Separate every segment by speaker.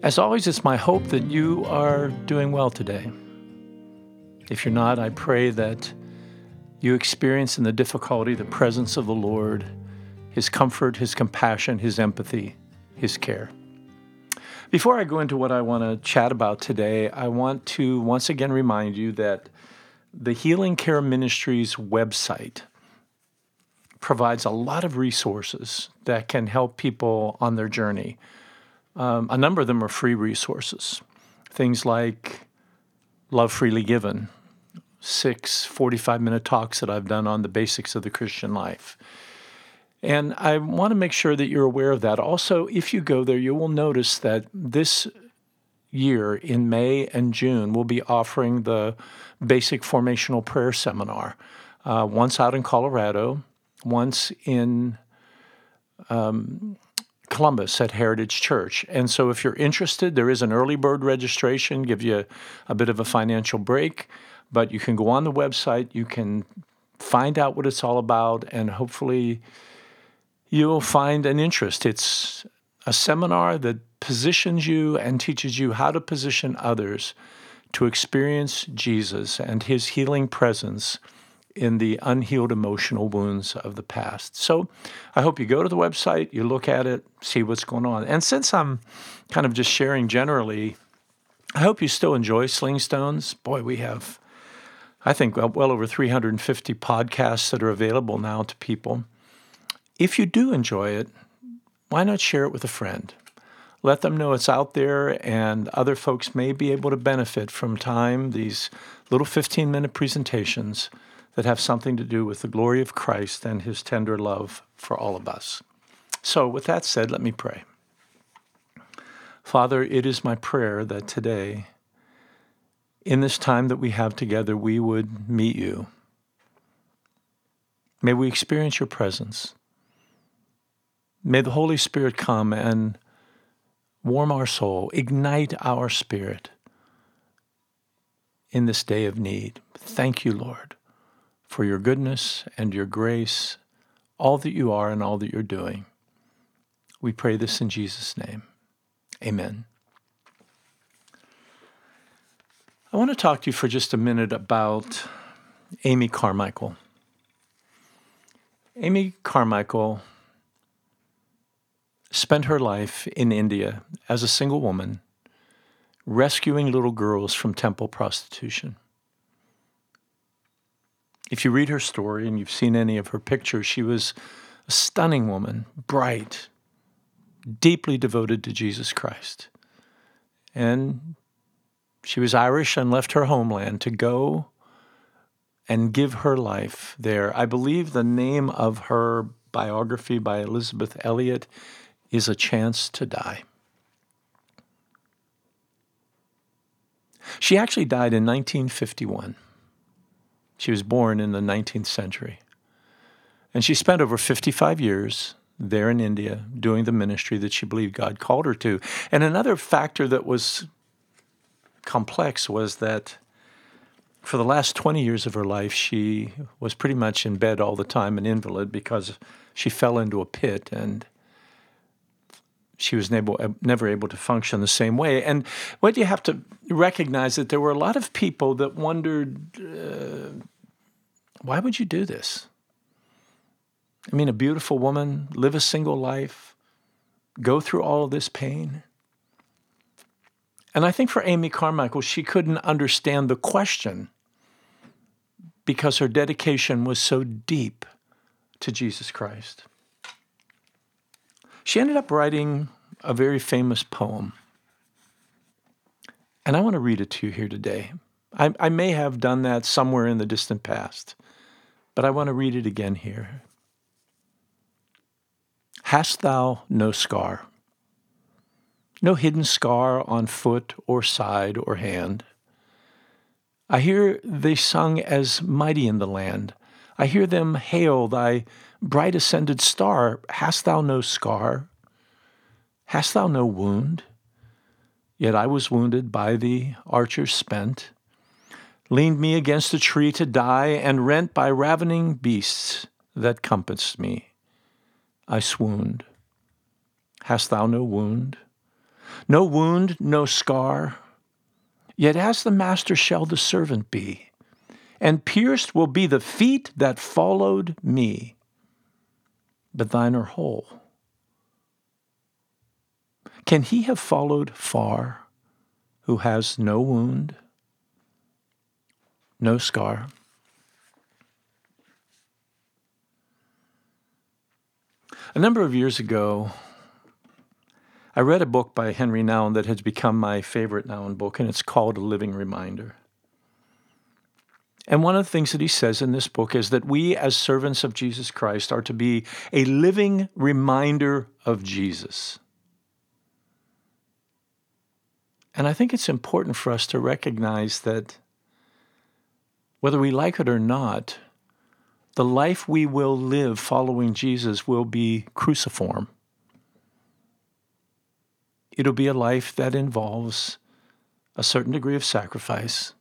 Speaker 1: As always, it's my hope that you are doing well today. If you're not, I pray that you experience in the difficulty the presence of the Lord, His comfort, His compassion, His empathy, His care. Before I go into what I want to chat about today, I want to once again remind you that the Healing Care Ministries website provides a lot of resources that can help people on their journey. Um, a number of them are free resources. Things like Love Freely Given, six 45 minute talks that I've done on the basics of the Christian life. And I want to make sure that you're aware of that. Also, if you go there, you will notice that this year in May and June, we'll be offering the basic formational prayer seminar. Uh, once out in Colorado, once in um, Columbus at Heritage Church. And so if you're interested, there is an early bird registration, give you a, a bit of a financial break, but you can go on the website, you can find out what it's all about, and hopefully you'll find an interest. It's a seminar that positions you and teaches you how to position others to experience Jesus and his healing presence in the unhealed emotional wounds of the past. So I hope you go to the website, you look at it, see what's going on. And since I'm kind of just sharing generally, I hope you still enjoy Sling Stones. Boy, we have, I think, well over 350 podcasts that are available now to people. If you do enjoy it, why not share it with a friend? Let them know it's out there and other folks may be able to benefit from time, these little 15 minute presentations that have something to do with the glory of Christ and his tender love for all of us. So, with that said, let me pray. Father, it is my prayer that today, in this time that we have together, we would meet you. May we experience your presence. May the Holy Spirit come and warm our soul, ignite our spirit in this day of need. Thank you, Lord for your goodness and your grace, all that you are and all that you're doing. We pray this in Jesus' name. Amen. I want to talk to you for just a minute about Amy Carmichael. Amy Carmichael spent her life in India as a single woman, rescuing little girls from temple prostitution. If you read her story and you've seen any of her pictures, she was a stunning woman, bright, deeply devoted to Jesus Christ. And she was Irish and left her homeland to go and give her life there. I believe the name of her biography by Elisabeth Elliot is A Chance to Die. She actually died in 1951. She was born in the 19th century. And she spent over 55 years there in India doing the ministry that she believed God called her to. And another factor that was complex was that for the last 20 years of her life, she was pretty much in bed all the time, an invalid, because she fell into a pit and she was never, never able to function the same way. And what you have to recognize that there were a lot of people that wondered, uh, why would you do this? I mean, a beautiful woman, live a single life, go through all of this pain. And I think for Amy Carmichael, she couldn't understand the question because her dedication was so deep to Jesus Christ. She ended up writing a very famous poem. And I want to read it to you here today. I, I, may have done that somewhere in the distant past, but I want to read it again here. Hast thou no scar? No hidden scar on foot or side or hand? I hear they sung as mighty in the land. I hear them hail thy bright ascended star, hast thou no scar? Hast thou no wound? Yet I was wounded by the archers spent, leaned me against a tree to die, and rent by ravening beasts, that compassed me, I swooned. Hast thou no wound? No wound, no scar? Yet as the master shall the servant be, and pierced will be the feet that followed me, but thine are whole. Can he have followed far who has no wound, no scar? A number of years ago, I read a book by Henri Nouwen that has become my favorite Nouwen book, and it's called A Living Reminder. And one of the things that he says in this book is that we, as servants of Jesus Christ, are to be a living reminder of Jesus. And I think it's important for us to recognize that whether we like it or not, the life we will live following Jesus will be cruciform. It'll be a life that involves a certain degree of sacrifice,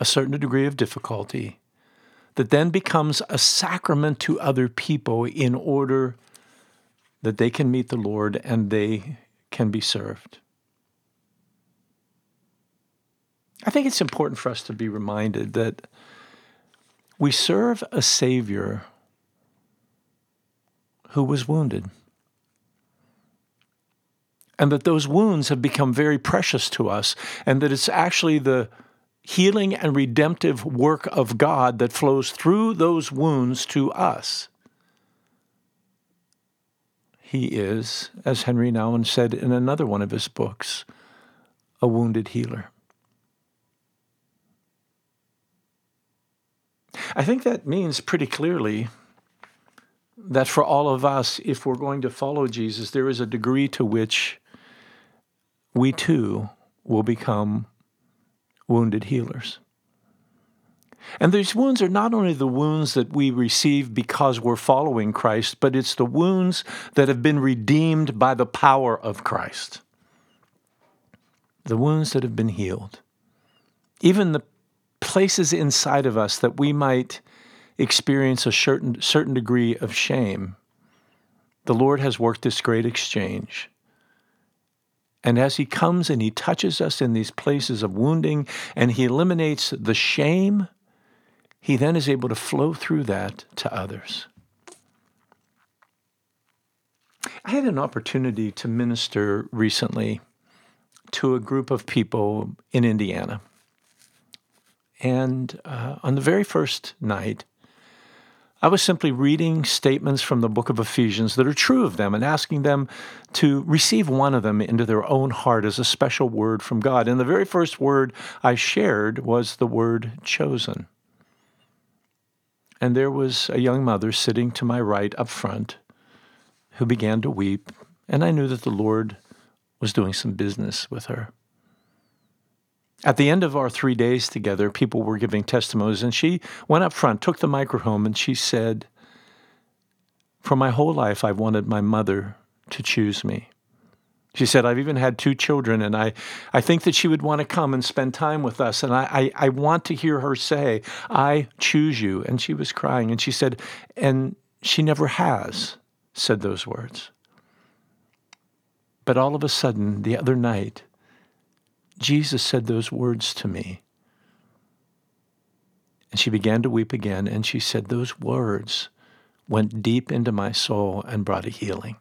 Speaker 1: a certain degree of difficulty, that then becomes a sacrament to other people in order that they can meet the Lord and they can be served. I think it's important for us to be reminded that we serve a Savior who was wounded and that those wounds have become very precious to us, and that it's actually the healing and redemptive work of God that flows through those wounds to us. He is, as Henri Nouwen said in another one of his books, a wounded healer. I think that means pretty clearly that for all of us, if we're going to follow Jesus, there is a degree to which we too will become wounded healers. And these wounds are not only the wounds that we receive because we're following Christ, but it's the wounds that have been redeemed by the power of Christ. The wounds that have been healed. Even the places inside of us that we might experience a certain, certain degree of shame, the Lord has worked this great exchange and as he comes and he touches us in these places of wounding and he eliminates the shame, he then is able to flow through that to others. I had an opportunity to minister recently to a group of people in Indiana. And uh, on the very first night, I was simply reading statements from the book of Ephesians that are true of them and asking them to receive one of them into their own heart as a special word from God. And the very first word I shared was the word chosen. And there was a young mother sitting to my right up front who began to weep, and I knew that the Lord was doing some business with her. At the end of our three days together, people were giving testimonies, and she went up front, took the microphone, and she said, For my whole life, I've wanted my mother to choose me. She said, I've even had two children, and I, I think that she would want to come and spend time with us. And I, I, I want to hear her say, I choose you. And she was crying. And she said, and she never has said those words. But all of a sudden, the other night, Jesus said those words to me. And she began to weep again, and she said, Those words went deep into my soul and brought a healing.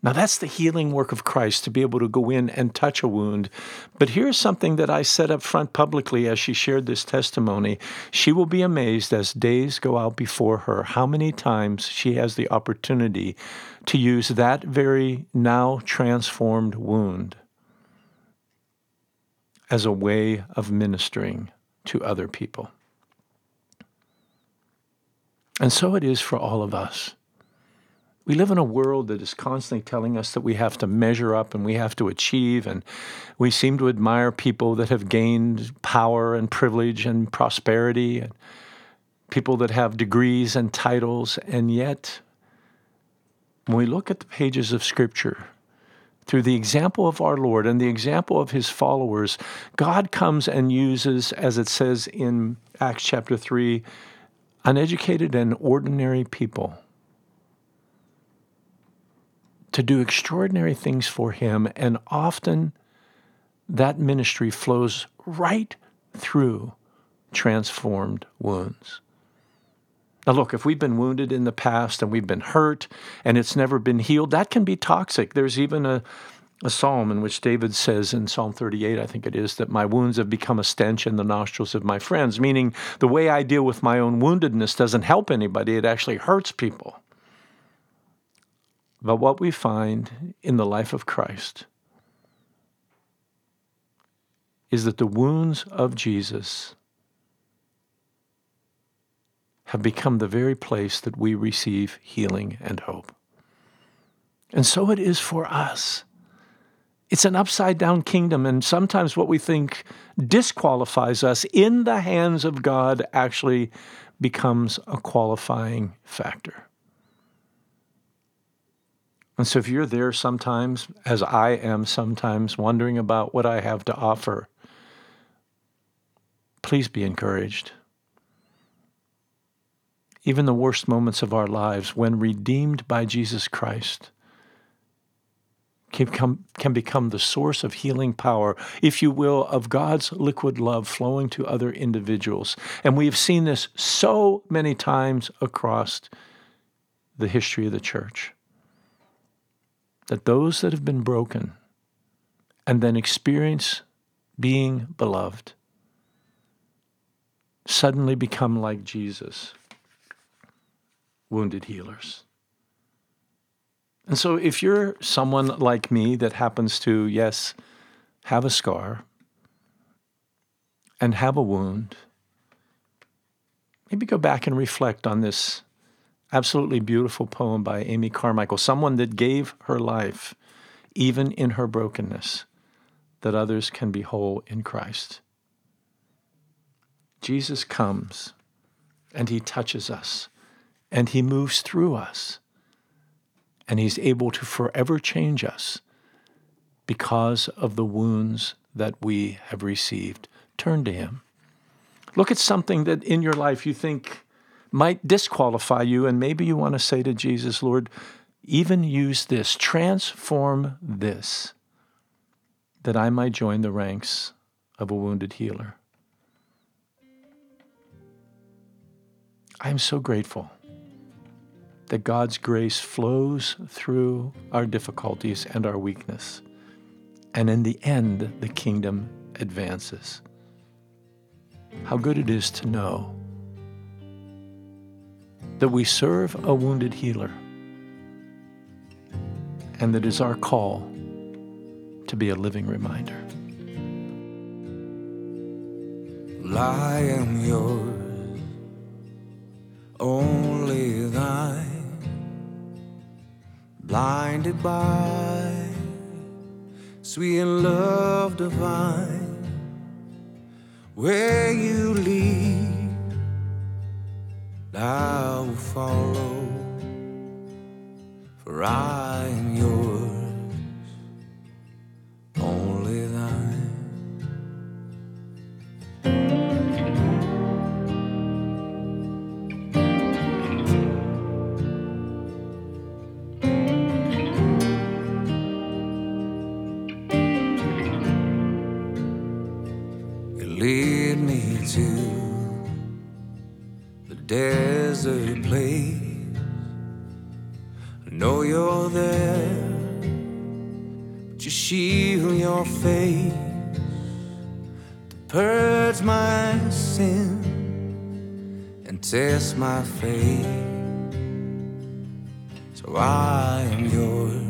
Speaker 1: Now, that's the healing work of Christ to be able to go in and touch a wound. But here's something that I said up front publicly as she shared this testimony. She will be amazed as days go out before her how many times she has the opportunity to use that very now transformed wound as a way of ministering to other people. And so it is for all of us. We live in a world that is constantly telling us that we have to measure up and we have to achieve, and we seem to admire people that have gained power and privilege and prosperity, and people that have degrees and titles, and yet, when we look at the pages of Scripture, through the example of our Lord and the example of his followers, God comes and uses, as it says in Acts chapter 3, uneducated and ordinary people to do extraordinary things for Him, and often that ministry flows right through transformed wounds. Now, look, if we've been wounded in the past and we've been hurt and it's never been healed, that can be toxic. There's even a, a psalm in which David says in Psalm 38, I think it is, that my wounds have become a stench in the nostrils of my friends, meaning the way I deal with my own woundedness doesn't help anybody, it actually hurts people. But what we find in the life of Christ is that the wounds of Jesus have become the very place that we receive healing and hope. And so it is for us. It's an upside down kingdom, and sometimes what we think disqualifies us in the hands of God actually becomes a qualifying factor. And so, if you're there sometimes, as I am sometimes, wondering about what I have to offer, please be encouraged. Even the worst moments of our lives, when redeemed by Jesus Christ, can become, can become the source of healing power, if you will, of God's liquid love flowing to other individuals. And we have seen this so many times across the history of the church that those that have been broken and then experience being beloved suddenly become like Jesus, wounded healers. And so, if you're someone like me that happens to, yes, have a scar and have a wound, maybe go back and reflect on this absolutely beautiful poem by Amy Carmichael, someone that gave her life, even in her brokenness, that others can be whole in Christ. Jesus comes and he touches us and he moves through us and he's able to forever change us because of the wounds that we have received. Turn to him. Look at something that in your life you think might disqualify you. And maybe you want to say to Jesus, Lord, even use this, transform this, that I might join the ranks of a wounded healer. I am so grateful that God's grace flows through our difficulties and our weakness. And in the end, the kingdom advances. How good it is to know that we serve a wounded healer and that is our call to be a living reminder.
Speaker 2: I am yours, only thine, blinded by sweet love divine, where you lead I will follow, for I am yours, desert place. I know you're there, but you shield your face to purge my sin and test my faith. So I am yours.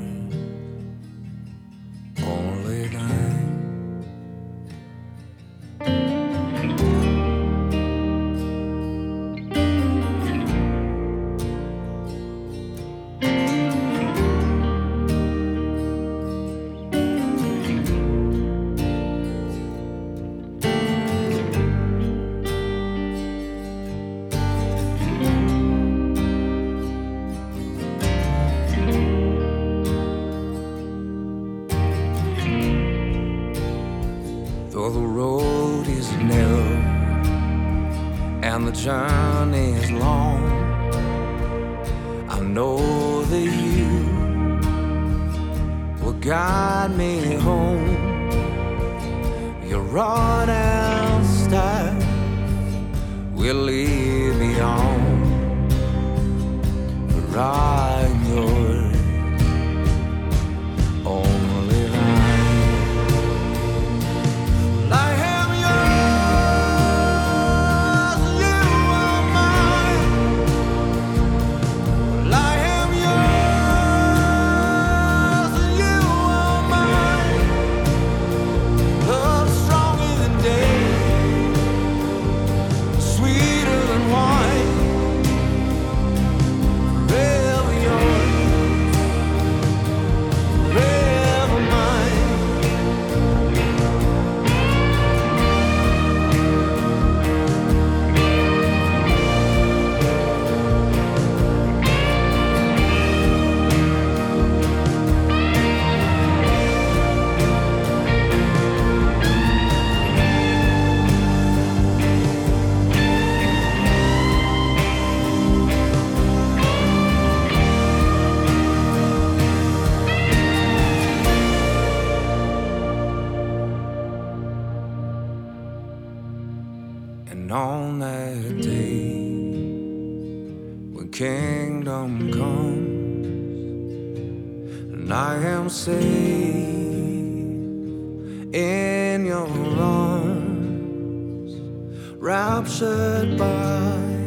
Speaker 2: and the journey is long. I know that you will guide me home. Your rod and staff will lead me on. For I know. And I am safe in your arms, raptured by